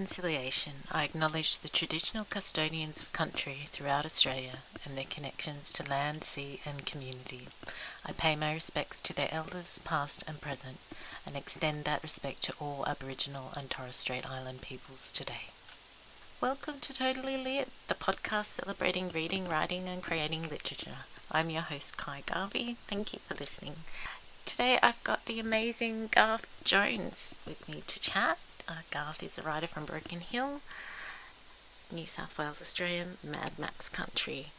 reconciliation, I acknowledge the traditional custodians of country throughout Australia and their connections to land, sea, and community. I pay my respects to their elders, past and present, and extend that respect to all Aboriginal and Torres Strait Island peoples today. Welcome to Totally Lit, the podcast celebrating reading, writing, and creating literature. I'm your host, Kai Garvey. Thank you for listening. Today I've got the amazing Garth Jones with me to chat. Uh, Garth is a writer from Broken Hill, New South Wales, Australia, Mad Max country.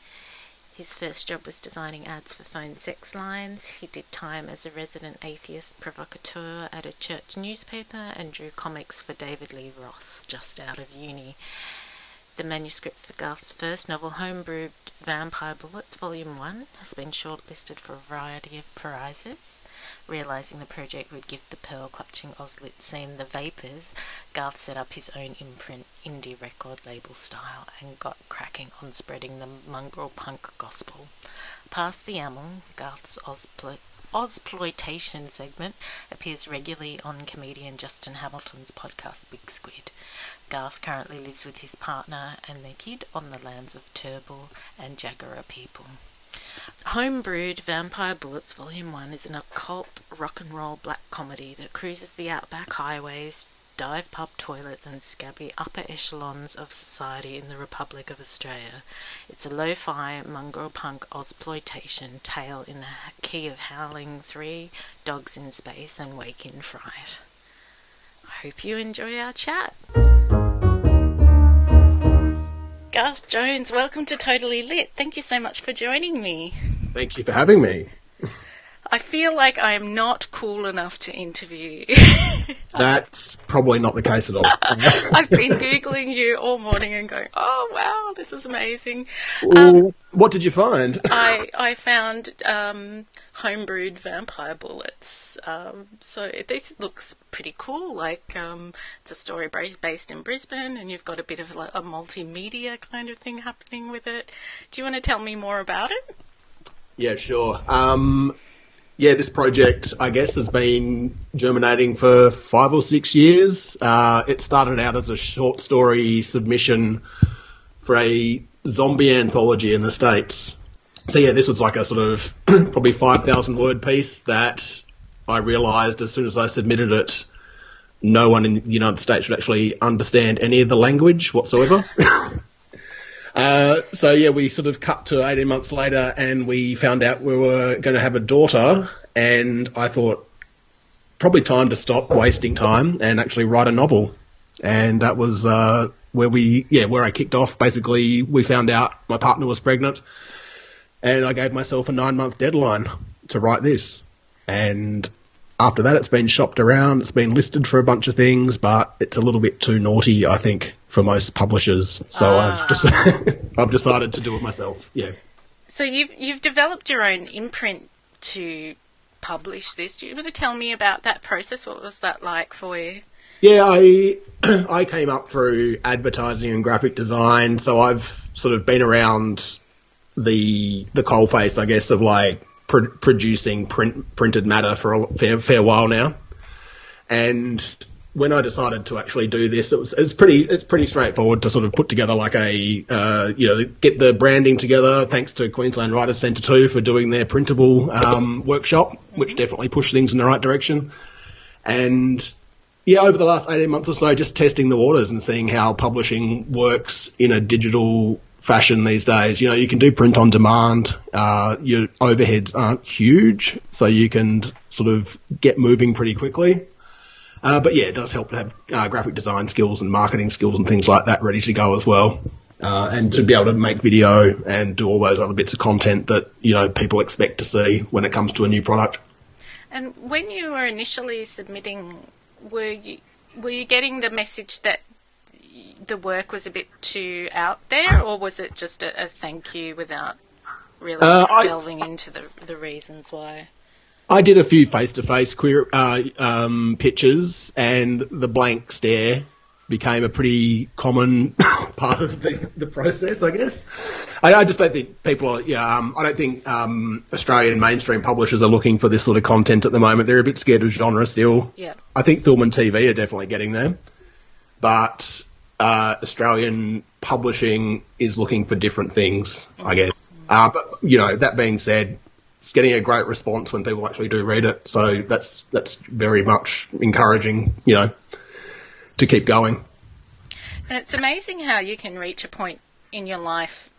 His first job was designing ads for phone sex lines. He did time as a resident atheist provocateur at a church newspaper and drew comics for David Lee Roth just out of uni. The manuscript for Garth's first novel, Homebrewed Vampire Bullets, Volume 1, has been shortlisted for a variety of prizes. Realising the project would give the pearl clutching Auslit scene the vapours, Garth set up his own imprint, indie record label style, and got cracking on spreading the mongrel punk gospel. Past the Amel, Garth's Ozpl- Ozploitation segment appears regularly on comedian Justin Hamilton's podcast Big Squid. Garth currently lives with his partner and their kid on the lands of Turrbal and Jagera people. Homebrewed Vampire Bullets Volume 1 is an occult rock and roll black comedy that cruises the outback highways, dive pub toilets, and scabby upper echelons of society in the Republic of Australia. It's a lo fi mongrel punk Ozploitation tale in the key of Howling 3, Dogs in Space, and Wake in Fright. I hope you enjoy our chat. Garth Jones, welcome to Totally Lit. Thank you so much for joining me. Thank you for having me. I feel like I am not cool enough to interview. You. That's probably not the case at all. I've been Googling you all morning and going, oh wow, this is amazing. Um, what did you find? I, I found um, homebrewed vampire bullets. Um, so this looks pretty cool. Like um, it's a story based in Brisbane, and you've got a bit of a, a multimedia kind of thing happening with it. Do you want to tell me more about it? Yeah, sure. Um, yeah, this project, I guess, has been germinating for five or six years. Uh, it started out as a short story submission for a zombie anthology in the States. So, yeah, this was like a sort of probably 5,000 word piece that I realised as soon as I submitted it, no one in the United States would actually understand any of the language whatsoever. Uh, so yeah, we sort of cut to 18 months later and we found out we were going to have a daughter and I thought probably time to stop wasting time and actually write a novel. And that was, uh, where we, yeah, where I kicked off. Basically, we found out my partner was pregnant and I gave myself a nine month deadline to write this. And after that, it's been shopped around. It's been listed for a bunch of things, but it's a little bit too naughty, I think, for most publishers. So I've, ah. just, I've decided to do it myself. Yeah. So you've you've developed your own imprint to publish this. Do you want to tell me about that process? What was that like for you? Yeah, I I came up through advertising and graphic design, so I've sort of been around the the coalface, I guess, of like pr- producing print, printed matter for a fair, fair while now. And when I decided to actually do this, it was it's pretty it's pretty straightforward to sort of put together like a uh, you know get the branding together. Thanks to Queensland Writers Centre too for doing their printable um, workshop, which definitely pushed things in the right direction. And yeah, over the last eighteen months or so, just testing the waters and seeing how publishing works in a digital fashion these days. You know, you can do print on demand. Uh, your overheads aren't huge, so you can sort of get moving pretty quickly. Uh, but yeah, it does help to have uh, graphic design skills and marketing skills and things like that ready to go as well. Uh, and to be able to make video and do all those other bits of content that you know people expect to see when it comes to a new product. And when you were initially submitting, were you were you getting the message that the work was a bit too out there, or was it just a, a thank you without really uh, delving I, into the the reasons why? I did a few face-to-face queer uh, um, pitches, and the blank stare became a pretty common part of the, the process, I guess. I, I, just don't think people are, yeah, um, I don't think um, Australian mainstream publishers are looking for this sort of content at the moment. They're a bit scared of genre still. Yeah. I think film and TV are definitely getting there. but uh, Australian publishing is looking for different things, I guess. Uh, but you know, that being said, it's getting a great response when people actually do read it. So that's that's very much encouraging. You know, to keep going. And it's amazing how you can reach a point in your life,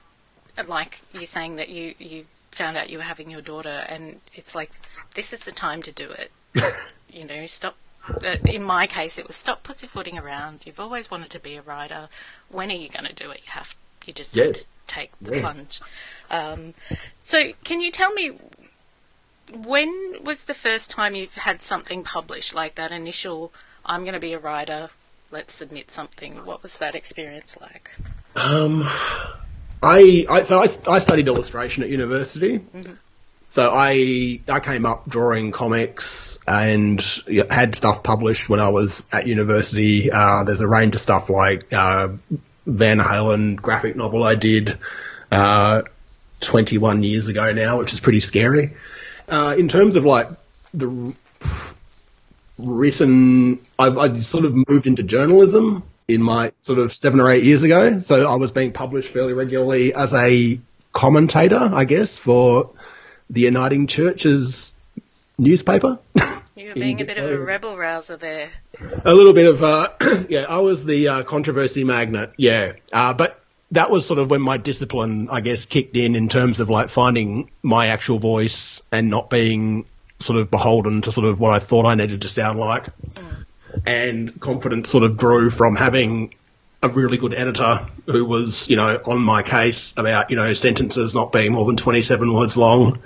like you're saying that you you found out you were having your daughter, and it's like this is the time to do it. you know, stop. In my case, it was stop pussyfooting around. You've always wanted to be a writer. When are you going to do it? You have. You just Yes. Take the Yeah. plunge. Um, so, can you tell me when was the first time you've had something published like that initial? I'm going to be a writer. Let's submit something. What was that experience like? Um, I, I so I, I studied illustration at university. So I I came up drawing comics and had stuff published when I was at university. Uh, there's a range of stuff like uh, Van Halen graphic novel I did uh, 21 years ago now, which is pretty scary. Uh, in terms of like the written, I, I sort of moved into journalism in my sort of seven or eight years ago. So I was being published fairly regularly as a commentator, I guess, for the Uniting Church's newspaper. You were being a bit of a rebel rouser there. a little bit of uh, yeah i was the uh, controversy magnet yeah uh, but that was sort of when my discipline i guess kicked in in terms of like finding my actual voice and not being sort of beholden to sort of what i thought i needed to sound like and confidence sort of grew from having a really good editor who was you know on my case about you know sentences not being more than 27 words long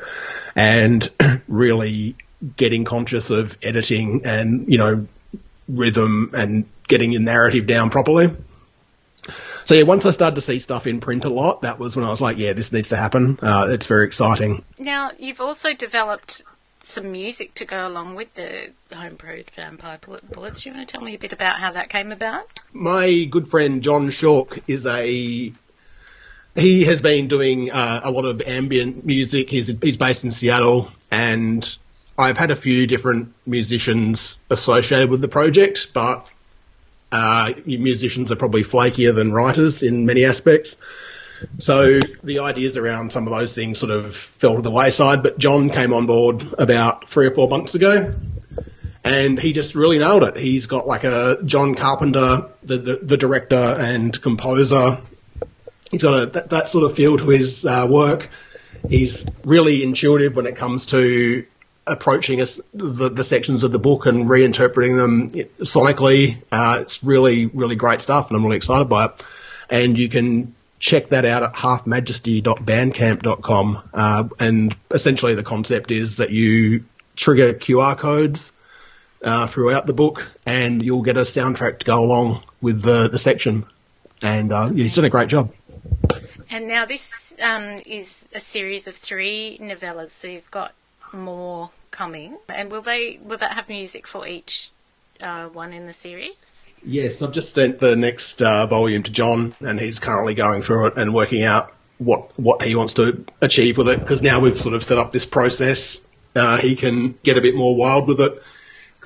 and really getting conscious of editing and you know rhythm and getting your narrative down properly. So yeah, once I started to see stuff in print a lot, that was when I was like, yeah, this needs to happen. Uh, it's very exciting. Now, you've also developed some music to go along with the homebrewed vampire bullets. Do you want to tell me a bit about how that came about? My good friend John Shawk is a he has been doing uh, a lot of ambient music. He's he's based in Seattle, and I've had a few different musicians associated with the project, but uh, musicians are probably flakier than writers in many aspects. So the ideas around some of those things sort of fell to the wayside. But John came on board about three or four months ago, and he just really nailed it. He's got like a John Carpenter, the the, the director and composer. He's got a that, that sort of feel to his uh, work. He's really intuitive when it comes to approaching us the, the sections of the book and reinterpreting them sonically. Uh, it's really really great stuff, and I'm really excited by it. And you can check that out at halfmajesty.bandcamp.com. Uh, and essentially, the concept is that you trigger QR codes uh, throughout the book, and you'll get a soundtrack to go along with the, the section. And uh, yeah, he's done a great job. And now this um, is a series of three novellas, so you've got more coming. And will they will that have music for each uh, one in the series? Yes, I've just sent the next uh, volume to John, and he's currently going through it and working out what what he wants to achieve with it. Because now we've sort of set up this process, uh, he can get a bit more wild with it.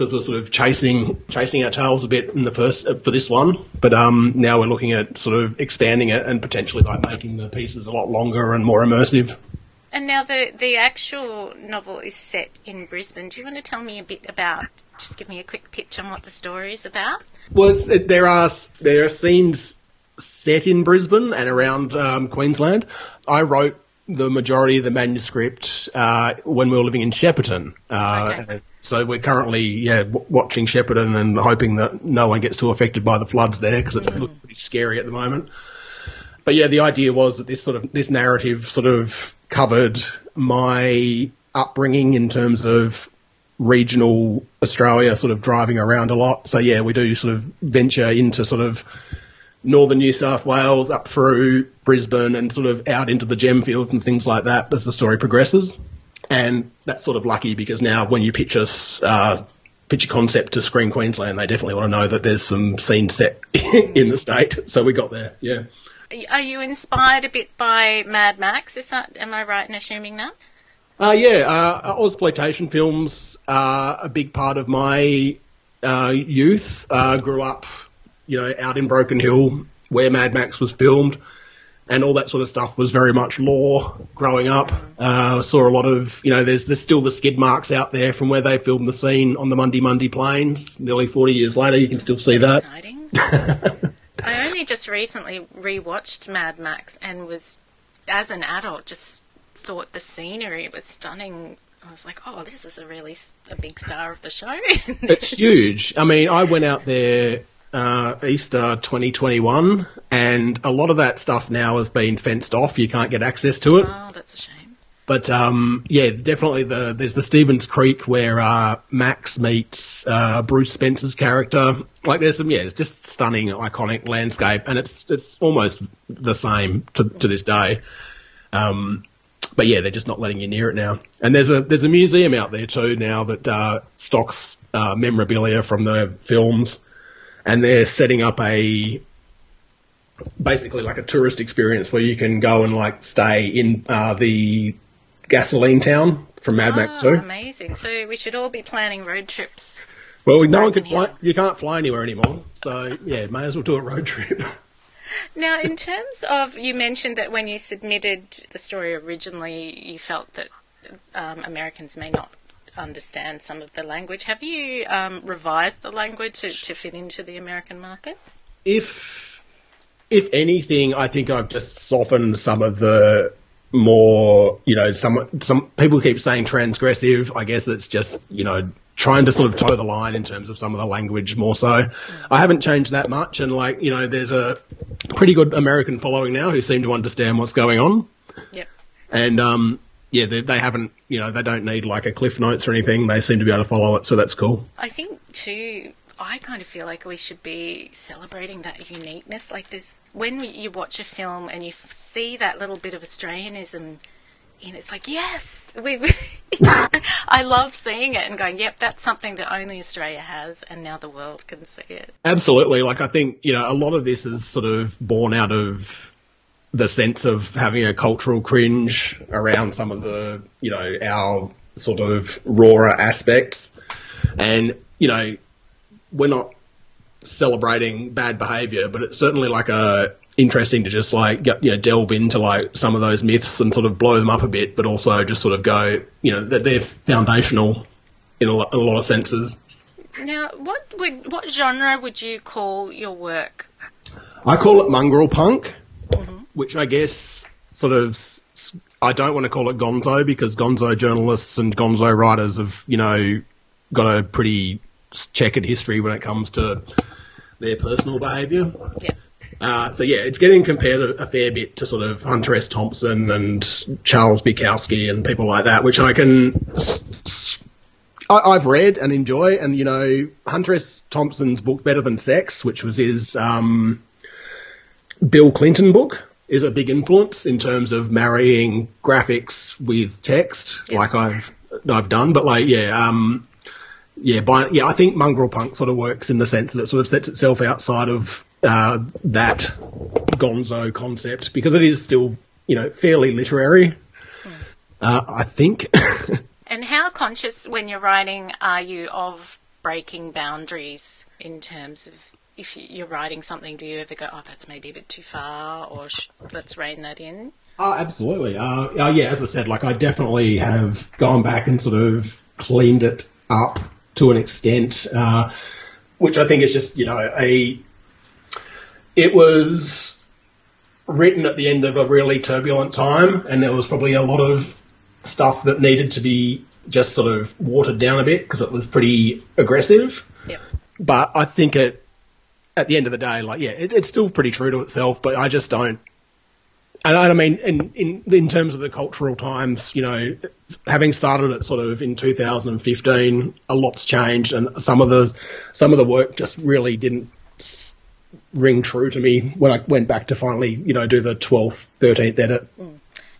Because we're sort of chasing chasing our tails a bit in the first uh, for this one, but um, now we're looking at sort of expanding it and potentially like making the pieces a lot longer and more immersive. And now the the actual novel is set in Brisbane. Do you want to tell me a bit about? Just give me a quick pitch on what the story is about. Well, it's, it, there are there are scenes set in Brisbane and around um, Queensland. I wrote the majority of the manuscript uh, when we were living in Shepparton. Uh, Okay. So we're currently yeah w- watching Shepparton and hoping that no one gets too affected by the floods there because it's looks pretty scary at the moment. But yeah, the idea was that this sort of this narrative sort of covered my upbringing in terms of regional Australia, sort of driving around a lot. So yeah, we do sort of venture into sort of northern New South Wales up through Brisbane and sort of out into the gem fields and things like that as the story progresses. And that's sort of lucky because now when you pitch us, uh, pitch a concept to Screen Queensland, they definitely want to know that there's some scene set in the state. So we got there, yeah. Are you inspired a bit by Mad Max? Is that am I right in assuming that? Uh, yeah, uh, Ozploitation films are a big part of my uh, youth. Uh, grew up, you know, out in Broken Hill where Mad Max was filmed. And all that sort of stuff was very much law growing up. Uh, saw a lot of, you know, there's, there's still the skid marks out there from where they filmed the scene on the Mundy Mundy plains. Nearly 40 years later, you can still see that. Exciting. I only just recently rewatched Mad Max and was, as an adult, just thought the scenery was stunning. I was like, oh, this is a really a big star of the show. It's huge. I mean, I went out there uh, Easter 2021, and a lot of that stuff now has been fenced off. You can't get access to it. oh, that's a shame. But um, yeah, definitely the there's the Stevens Creek where uh, Max meets uh, Bruce Spencer's character. Like there's some yeah, it's just stunning, iconic landscape, and it's it's almost the same to to this day. Um, but yeah, they're just not letting you near it now. And there's a there's a museum out there too now that uh, stocks uh, memorabilia from the films, and they're setting up a basically like a tourist experience where you can go and like stay in uh, the gasoline town from Mad Max Oh, 2. amazing. So we should all be planning road trips. Well, no one can fly. You can't fly anywhere anymore, so yeah, may as well do a road trip. Now, in terms of, you mentioned that when you submitted the story originally, you felt that um, Americans may not understand some of the language. Have you um, revised the language to, to fit into the American market? if if anything, I think I've just softened some of the more, you know, some some people keep saying transgressive. I guess it's just, you know, trying to sort of toe the line in terms of some of the language more so. I haven't changed that much, and like, you know, there's a pretty good American following now who seem to understand what's going on, Yep. and um, yeah, they, they haven't, you know, they don't need like a cliff notes or anything. They seem to be able to follow it, so that's cool. I think too. I kind of feel like we should be celebrating that uniqueness. Like this, when you watch a film and you f- see that little bit of Australianism in, it's like yes, we. I love seeing it and going, yep, that's something that only Australia has, and now the world can see it. Absolutely. Like I think, you know, a lot of this is sort of born out of the sense of having a cultural cringe around some of the, you know, our sort of rawer aspects. And, you know, we're not celebrating bad behavior, but it's certainly like a interesting to just like you know delve into like some of those myths and sort of blow them up a bit, but also just sort of go, you know, that they're foundational in a lot, in a lot of senses. Now, what would what genre would you call your work? I call it mongrel punk, which I guess sort of I don't want to call it gonzo because gonzo journalists and gonzo writers have you know got a pretty checkered history when it comes to their personal behaviour. Yeah. Uh, so yeah, it's getting compared a, a fair bit to sort of Hunter S. Thompson and Charles Bukowski and people like that, which I can. I, have read and enjoy, and you know, Hunter S. Thompson's book "Better Than Sex," which was his um, Bill Clinton book, is a big influence in terms of marrying graphics with text, Yeah. like I've I've done. But like, yeah, um, yeah, by, yeah, I think mongrel punk sort of works in the sense that it sort of sets itself outside of uh, that gonzo concept because it is still, you know, fairly literary. Uh, I think. And how conscious, when you're writing, are you of breaking boundaries in terms of if you- you're writing something? Do you ever go, "Oh, that's maybe a bit too far," or sh- "Let's rein that in"? Oh, absolutely. Uh, uh, yeah, as I said, like I definitely have gone back and sort of cleaned it up to an extent, uh, which I think is just you know a. It was written at the end of a really turbulent time, and there was probably a lot of stuff that needed to be just sort of watered down a bit because it was pretty aggressive. Yep. But I think it, at the end of the day, like yeah, it, it's still pretty true to itself. But I just don't. And I mean, in, in in terms of the cultural times, you know, having started it sort of in 2015, a lot's changed, and some of the some of the work just really didn't ring true to me when I went back to finally, you know, do the 12th, 13th edit.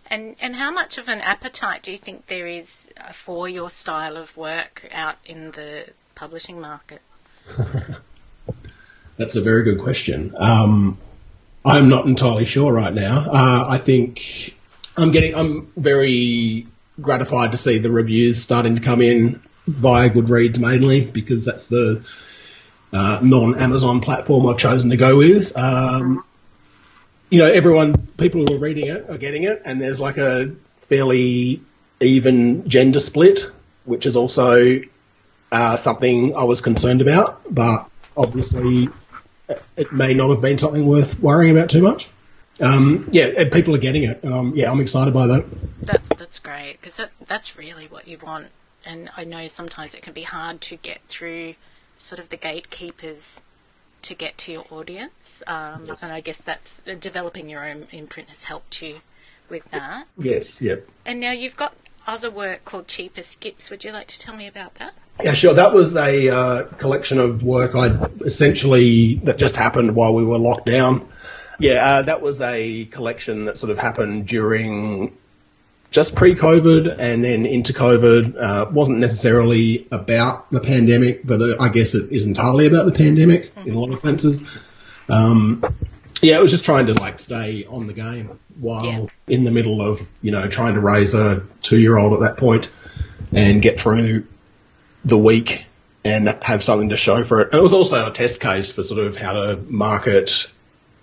And and how much of an appetite do you think there is uh, for your style of work out in the publishing market? That's a very good question. Um, I'm not entirely sure right now. Uh, I think I'm getting. I'm very gratified to see the reviews starting to come in via Goodreads mainly because that's the uh, non-Amazon platform I've chosen to go with. Um, you know, everyone, people who are reading it are getting it, and there's like a fairly even gender split, which is also uh, something I was concerned about, but obviously it may not have been something worth worrying about too much. Um, yeah, people are getting it, and I'm, yeah, I'm excited by that. That's that's great because that, that's really what you want. And I know sometimes it can be hard to get through sort of the gatekeepers to get to your audience. Um, yes. And I guess that's uh, developing your own imprint has helped you with that. Yes, yep. And now you've got other work called Cheaper Skips. Would you like to tell me about that? Yeah, sure. That was a uh, collection of work I essentially that just happened while we were locked down. Yeah, uh, that was a collection that sort of happened during just pre-COVID and then into COVID. Uh, wasn't necessarily about the pandemic, but uh, I guess it is entirely about the pandemic in a lot of senses. Um, yeah, it was just trying to like stay on the game while yeah. in the middle of you know trying to raise a two-year-old at that point and get through the week and have something to show for it. And it was also a test case for sort of how to market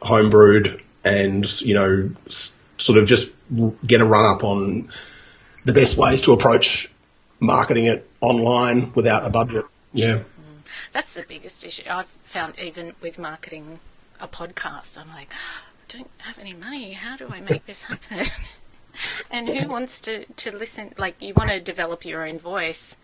homebrewed and you know sort of just get a run up on the best ways to approach marketing it online without a budget. Yeah. Mm. That's the biggest issue I've found even with marketing a podcast. I'm like, I don't have any money. How do I make this happen? and who wants to, to listen? Like, you want to develop your own voice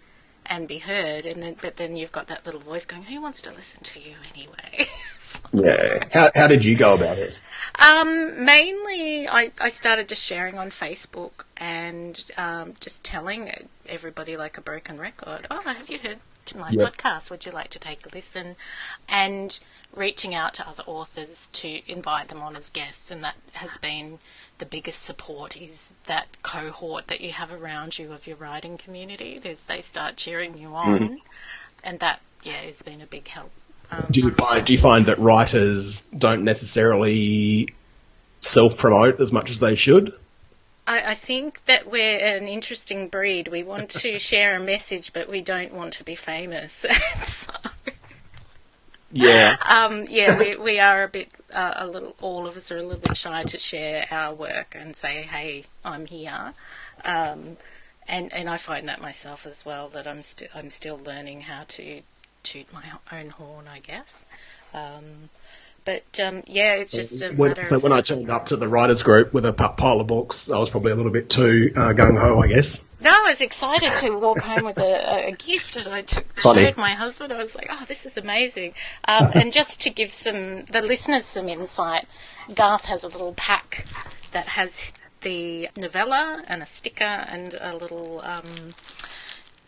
and be heard, and then but then you've got that little voice going, "Who wants to listen to you anyway?" so, yeah. How how did you go about it? Um, mainly, I, I started just sharing on Facebook and um, just telling everybody like a broken record. Oh, have you heard to my yep. podcast? Would you like to take a listen? And reaching out to other authors to invite them on as guests, and that has been the biggest support is that cohort that you have around you of your writing community. As they start cheering you on, mm-hmm. and that yeah has been a big help. Um, do you find do you find that writers don't necessarily self promote as much as they should? I, I, think that we're an interesting breed. We want to share a message, but we don't want to be famous. so, yeah. Um, yeah, we, we are a bit, uh, a little, all of us are a little bit shy to share our work and say, hey, I'm here. Um, and, and I find that myself as well, that I'm, st- I'm still learning how to toot my own horn, I guess. Um, but um, yeah, it's just a when, matter. So when I turned up to the writers' group with a pile of books, I was probably a little bit too uh, gung ho, I guess. No, I was excited to walk home with a, a gift, and I took, showed my husband. I was like, "Oh, this is amazing!" Um, and just to give some the listeners some insight, Garth has a little pack that has the novella and a sticker and a little um,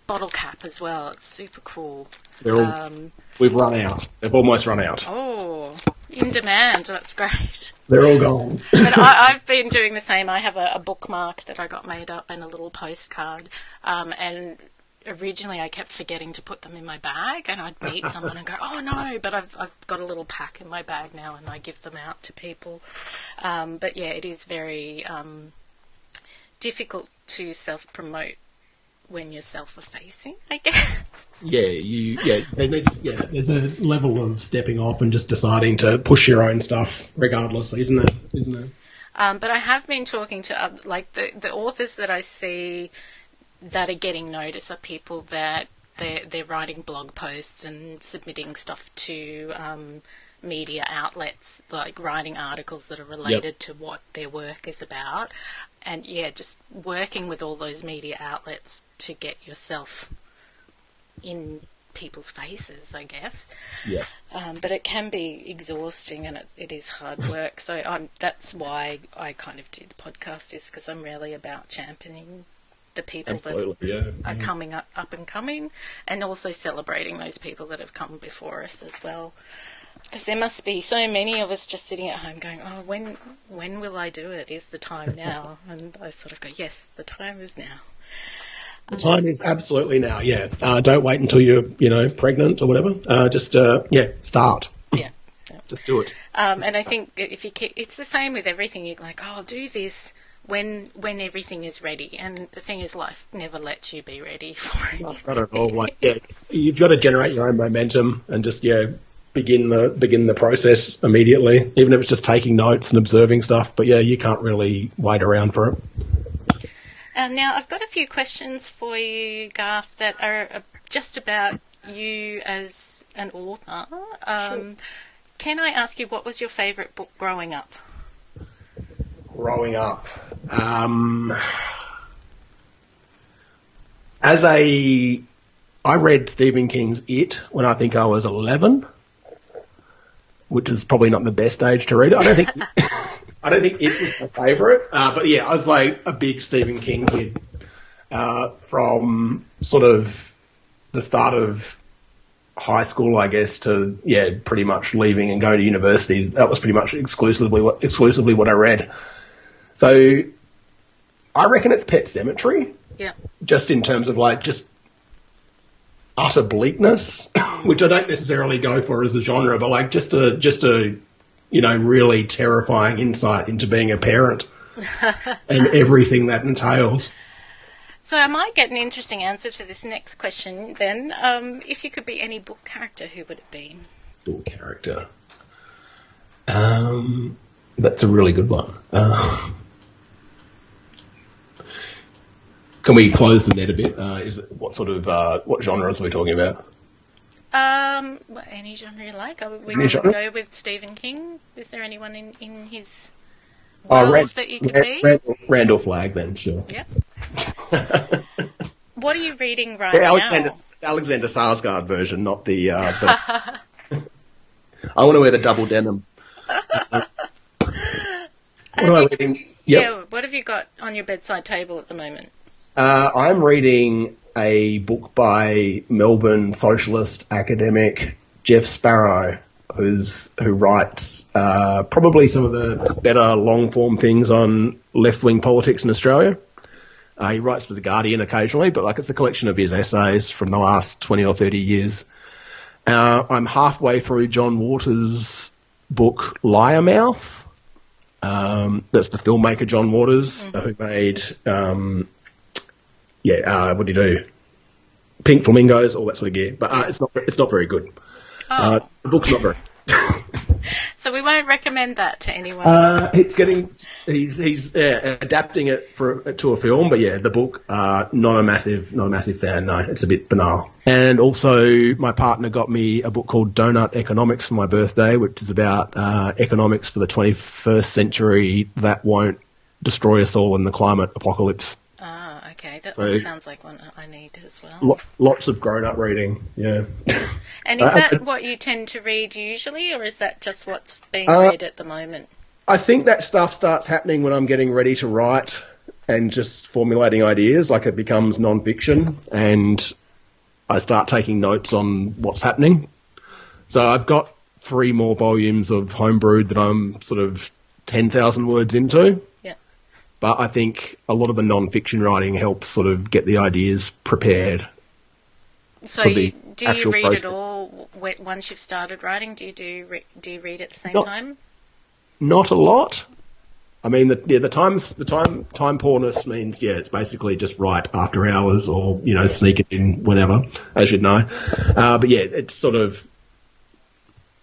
bottle cap as well. It's super cool. All, um, we've run out. They've almost run out. Oh, in demand. That's great. They're all gone. but I, have been doing the same. I have a, a, bookmark that I got made up and a little postcard. Um, and originally I kept forgetting to put them in my bag, and I'd meet someone and go, "Oh no!" But I've I've got a little pack in my bag now, and I give them out to people. Um, but yeah, it is very um, difficult to self promote when you're self-effacing, I guess. Yeah, you yeah, there's, yeah, there's a level of stepping off and just deciding to push your own stuff, regardless, isn't it? Isn't it? Um, but I have been talking to uh, like the the authors that I see that are getting notice are people that they're they're writing blog posts and submitting stuff to um, media outlets, like writing articles that are related yep. to what their work is about. And yeah, just working with all those media outlets to get yourself in people's faces, I guess. Yeah. Um, but it can be exhausting and it, it is hard work. So I'm, that's why I kind of do the podcast is because I'm really about championing the people Absolutely, that yeah. are coming up, up and coming and also celebrating those people that have come before us as well. Because there must be so many of us just sitting at home going, "Oh, when when will I do it? Is the time now?" and I sort of go, "Yes, the time is now." The time is absolutely now. Yeah, uh, don't wait until you're you know pregnant or whatever. Uh, just uh, yeah, start. Yeah, yeah. just do it. Um, and I think if you keep, it's the same with everything. You're like, "Oh, I'll do this." when when everything is ready. And the thing is, life never lets you be ready for it. Not at all. Like, yeah, you've got to generate your own momentum and just yeah, begin the begin the process immediately, even if it's just taking notes and observing stuff. But yeah, you can't really wait around for it. Um, now, I've got a few questions for you, Garth, that are uh, just about you as an author. Um, Can I ask you what was your favourite book growing up? Growing up, um, as a, I read Stephen King's It when I think I was eleven, which is probably not the best age to read it. I don't think. I don't think it was my favourite, uh, but yeah, I was like a big Stephen King kid uh, from sort of the start of high school, I guess, to yeah, pretty much leaving and going to university. That was pretty much exclusively what exclusively what I read. So I reckon it's Pet Sematary, Yeah. just in terms of like just utter bleakness, which I don't necessarily go for as a genre, but like just a just a you know really terrifying insight into being a parent and everything that entails. So I might get an interesting answer to this next question then. Um, if you could be any book character, who would it be? Book character. Um, that's a really good one. Uh, can we close the net a bit? Uh, is it, what sort of uh, what genres are we talking about? Um, well, any genre you like. Uh, We Any can genre? go with Stephen King. Is there anyone in, in his Oh, world Rand- that you could Rand- be? Randall, Randall Flagg, then sure. Yep. What are you reading right The now? Alexander, Alexander Skarsgård version, not the. Uh, the I want to wear the double denim. what am I reading? Yep. Yeah, what have you got on your bedside table at the moment? Uh, I'm reading a book by Melbourne socialist academic Jeff Sparrow, who's who writes uh, probably some of the better long form things on left wing politics in Australia. Uh, he writes for the Guardian occasionally, but like it's a collection of his essays from the last twenty or thirty years. Uh, I'm halfway through John Waters' book Liarmouth. Um, that's the filmmaker John Waters uh, who made um, yeah, uh, what do you do? Pink flamingos, all that sort of gear. But uh, it's not it's not very good. Uh, the book's not very. So we won't recommend that to anyone. Uh, it's getting he's he's uh, adapting it for to a film, but yeah, the book uh, not a massive not a massive fan. No, it's a bit banal. And also, my partner got me a book called Doughnut Economics for my birthday, which is about uh, economics for the 21st century that won't destroy us all in the climate apocalypse. Okay. That So- sounds like one I need as well. Lo- lots of grown up reading. Yeah. And is Uh, that uh, what you tend to read usually, or is that just what's being Uh, read at the moment? I think that stuff starts happening when I'm getting ready to write and just formulating ideas. Like it becomes non-fiction, and I start taking notes on what's happening. So I've got three more volumes of homebrewed that I'm sort of ten thousand words into. But I think a lot of the non-fiction writing helps sort of get the ideas prepared. So you, do you read process. it all once you've started writing? Do you do do you read at the same Not- time? Not a lot. I mean, the, yeah, the times the time time poorness means yeah, it's basically just write after hours or you know sneak it in whenever, as you'd know. Uh, but yeah, it's sort of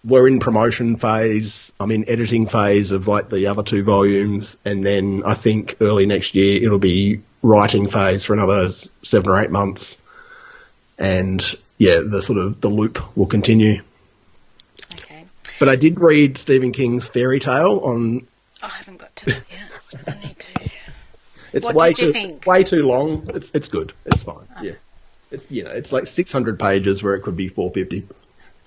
we're in promotion phase. I'm in editing phase of like the other two volumes, and then I think early next year it'll be writing phase for another seven or eight months, and yeah, the sort of the loop will continue. Okay. But I did read Stephen King's Fairy Tale on I haven't got to it yet. I need to. It's What way too think? way too long. It's it's good. It's fine. Ah. Yeah. It's you know, it's like 600 pages where it could be 450.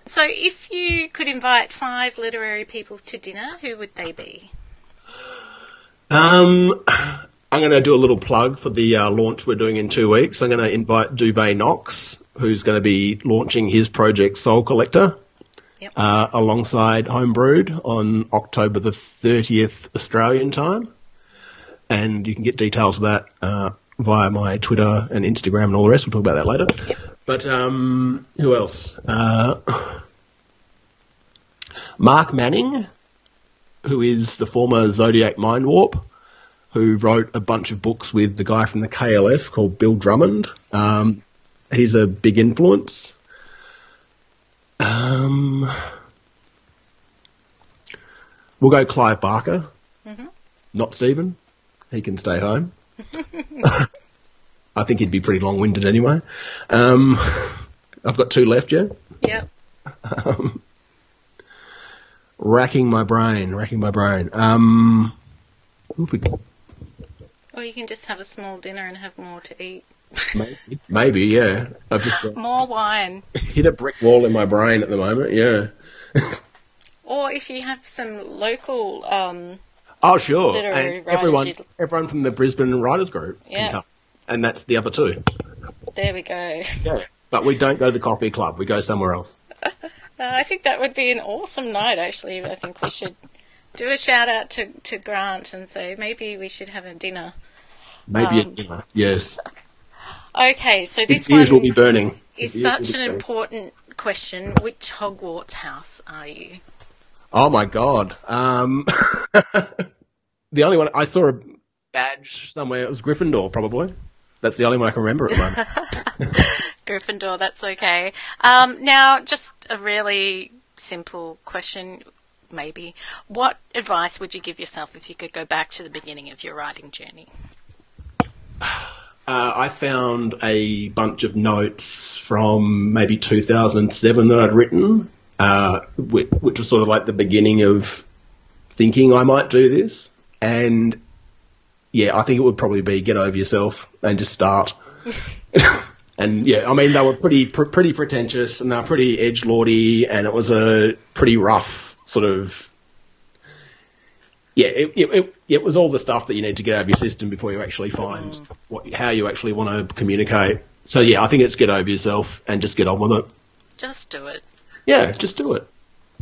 So, if you could invite five literary people to dinner, who would they be? Um I'm going to do a little plug for the uh, launch we're doing in 2 weeks. I'm going to invite Dubé Knox, who's going to be launching his project Soul Collector. Yep. Uh, alongside Homebrewed on October the 30th Australian time. And you can get details of that uh, via my Twitter and Instagram and all the rest. We'll talk about that later. But um, who else? Uh, Mark Manning, who is the former Zodiac Mindwarp, who wrote a bunch of books with the guy from the KLF called Bill Drummond. Um, he's a big influence. Um, we'll go Clive Barker, Mhm. not Stephen. He can stay home. I think he'd be pretty long-winded anyway. Um, I've got two left, yeah. Yep. Um, racking my brain, racking my brain. Um, we? Or you can just have a small dinner and have more to eat. Maybe, maybe, yeah. I've just uh, More wine. hit a brick wall in my brain at the moment. Yeah. Or if you have some local, um, Oh, sure. And everyone, you'd- everyone from the Brisbane Writers Group Yeah. can come, and that's the other two. there we go. Yeah. But we don't go to the coffee club. We go somewhere else. Uh, I think that would be an awesome night, actually. I think we should do a shout out to, to Grant and say maybe we should have a dinner. Maybe Um, a dinner. Yes. Okay, so His this ears will one be burning. is His such an burning. important question. Which Hogwarts house are you? Oh my god. Um, the only one I saw a badge somewhere. It was Gryffindor, probably. That's the only one I can remember at the moment. Gryffindor, that's okay. Um, now, just a really simple question, maybe. What advice would you give yourself if you could go back to the beginning of your writing journey? Uh, I found a bunch of notes from maybe 2007 that I'd written, uh, which, which was sort of like the beginning of thinking I might do this. And yeah, I think it would probably be get over yourself and just start. and yeah, I mean they were pretty pr- pretty pretentious and they were pretty edge lordy, and it was a pretty rough sort of. Yeah, it, it, it, it was all the stuff that you need to get out of your system before you actually find what how you actually want to communicate. So yeah, I think it's get over yourself and just get on with it. Just do it. Yeah, just do it.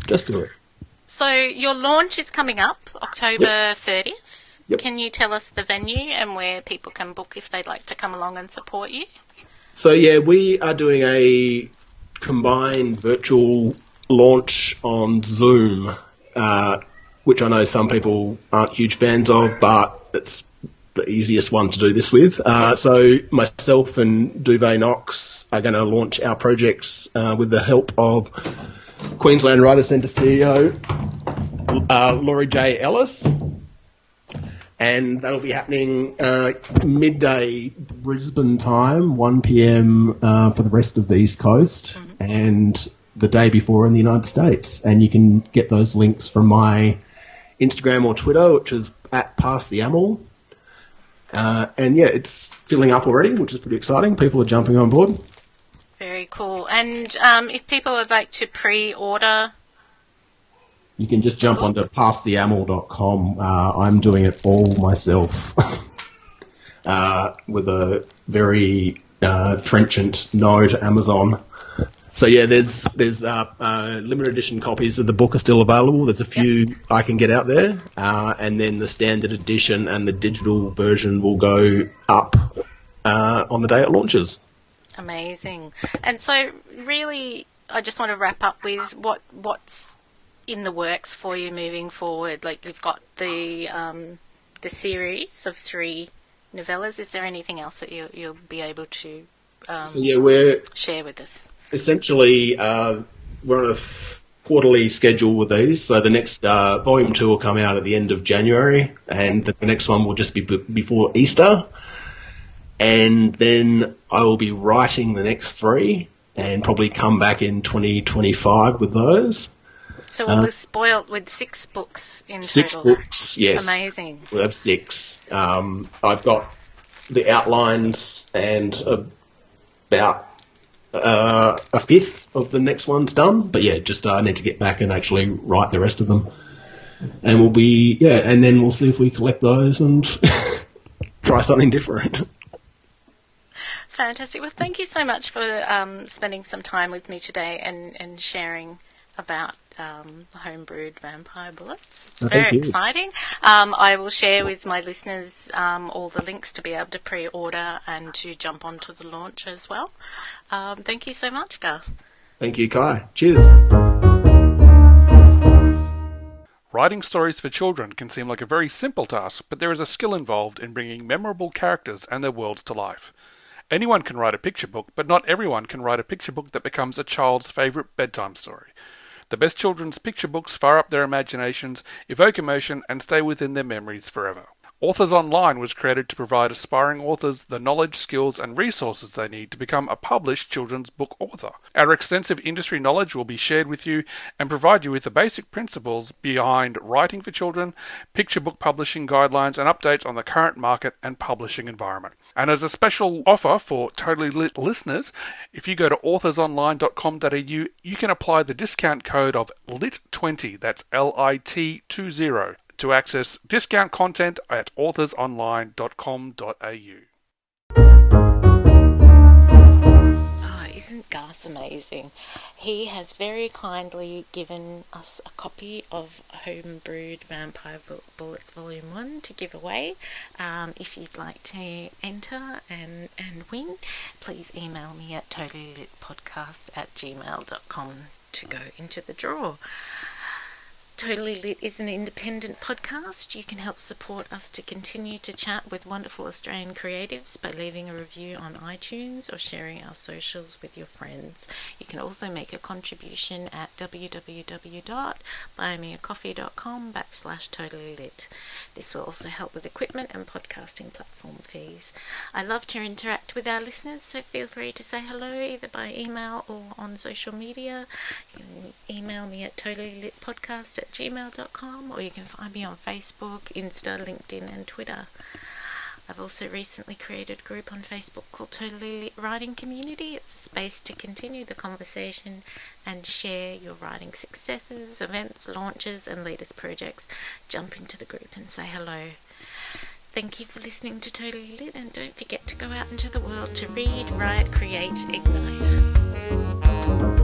Just do it. So, your launch is coming up October 30th. Yep. Can you tell us the venue and where people can book if they'd like to come along and support you? So yeah, we are doing a combined virtual launch on Zoom, uh, which I know some people aren't huge fans of, but it's the easiest one to do this with. Uh, so myself and Duvet Knox are going to launch our projects uh, with the help of Queensland Writer Centre CEO uh, Lori-Jay Ellis and that'll be happening uh, midday Brisbane time, 1 p.m. Uh, for the rest of the East Coast, and the day before in the United States. And you can get those links from my Instagram or Twitter, which is at Past the Amel. Uh, and yeah, it's filling up already, which is pretty exciting. People are jumping on board. Very cool. And um, if people would like to pre order, You can just jump onto pasttheamel.com. Uh, I'm doing it all myself uh, with a very uh, trenchant no to Amazon. So yeah, there's there's uh, uh, limited edition copies of the book are still available. There's a few I can get out there, uh, and then the standard edition and the digital version will go up on the day it launches. amazing. And so, really, I just want to wrap up with what what's in the works for you moving forward. Like you've got the um, the series of three novellas. Is there anything else that you you'll be able to um, So yeah, we're share with us? essentially uh, we're on a th- quarterly schedule with these. So the next uh, volume two will come out at the end of January, and the next one will just be b- before Easter. And then I will be writing the next three, and probably come back in 2025 with those. So we'll Uh, be spoiled with six books in Six total. books, yes. Amazing. We'll have six. Um, I've got the outlines and about uh, a fifth of the next one's done. But yeah, just uh, I need to get back and actually write the rest of them. And we'll be yeah, and then we'll see if we collect those and try something different. Fantastic. Well, thank you so much for um, spending some time with me today and, and sharing about um, homebrewed vampire bullets. It's Oh, very exciting. Um, I will share with my listeners um, all the links to be able to pre-order and to jump onto the launch as well. Um, thank you so much, Garth. Thank you, Kai. Cheers. Writing stories for children can seem like a very simple task, but there is a skill involved in bringing memorable characters and their worlds to life. Anyone can write a picture book, but not everyone can write a picture book that becomes a child's favourite bedtime story. The best children's picture books fire up their imaginations, evoke emotion, and stay within their memories forever. Authors Online was created to provide aspiring authors the knowledge, skills, and resources they need to become a published children's book author. Our extensive industry knowledge will be shared with you and provide you with the basic principles behind writing for children, picture book publishing guidelines, and updates on the current market and publishing environment. And as a special offer for Totally Lit listeners, if you go to authorsonline.com.au, you can apply the discount code of LIT20, that's L I T 20 to access discount content at authorsonline.com.au. Oh, isn't Garth amazing? He has very kindly given us a copy of Homebrewed Vampire Bullets Volume 1 to give away. Um, if you'd like to enter and, and win, please email me at totallylitpodcast at gmail.com to go into the draw. Totally Lit is an independent podcast. You can help support us to continue to chat with wonderful Australian creatives by leaving a review on iTunes or sharing our socials with your friends. You can also make a contribution at www.buymeacoffee.com backslash totally lit. This will also help with equipment and podcasting platform fees. I love to interact with our listeners, so feel free to say hello either by email or on social media. You can email me at totallylitpodcast at gmail.com or you can find me on Facebook, Insta, LinkedIn, and Twitter. I've also recently created a group on Facebook called Totally Lit Writing Community. It's a space to continue the conversation and share your writing successes, events, launches, and latest projects. Jump into the group and say hello. Thank you for listening to Totally Lit, and don't forget to go out into the world to read, write, create, ignite.